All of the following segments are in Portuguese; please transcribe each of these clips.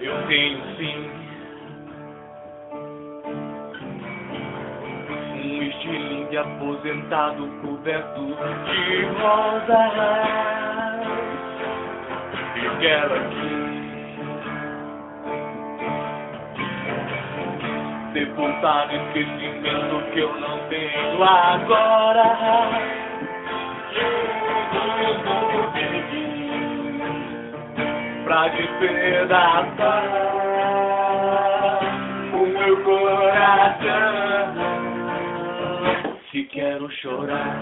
Eu tenho sim um estilingue aposentado coberto de rosas. E quero aqui sepultar esquecimento que eu não tenho agora. Pra despedaçar o meu coração. Se quero chorar,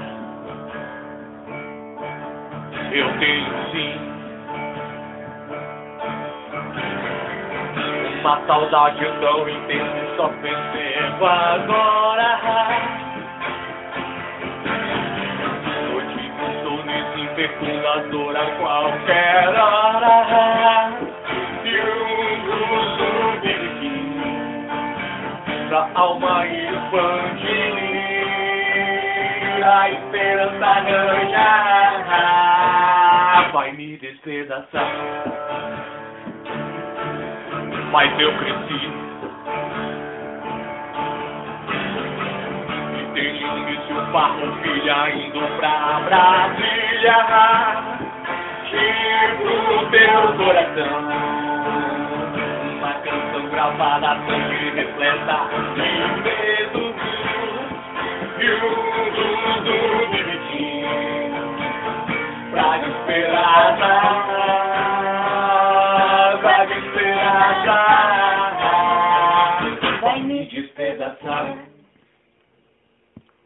eu tenho sim. Uma saudade tão intensa e só percebo agora. Hoje estou nesse impetulador a qualquer hora. Alma expandir. A esperança arranjar vai me despedaçar. Mas eu cresci E tenho um míssil filha indo pra Brasília Tipo teu coração gravada sangue repleta. De medo E um mundo dividir Pra desesperar Pra desesperar Vai me despedaçar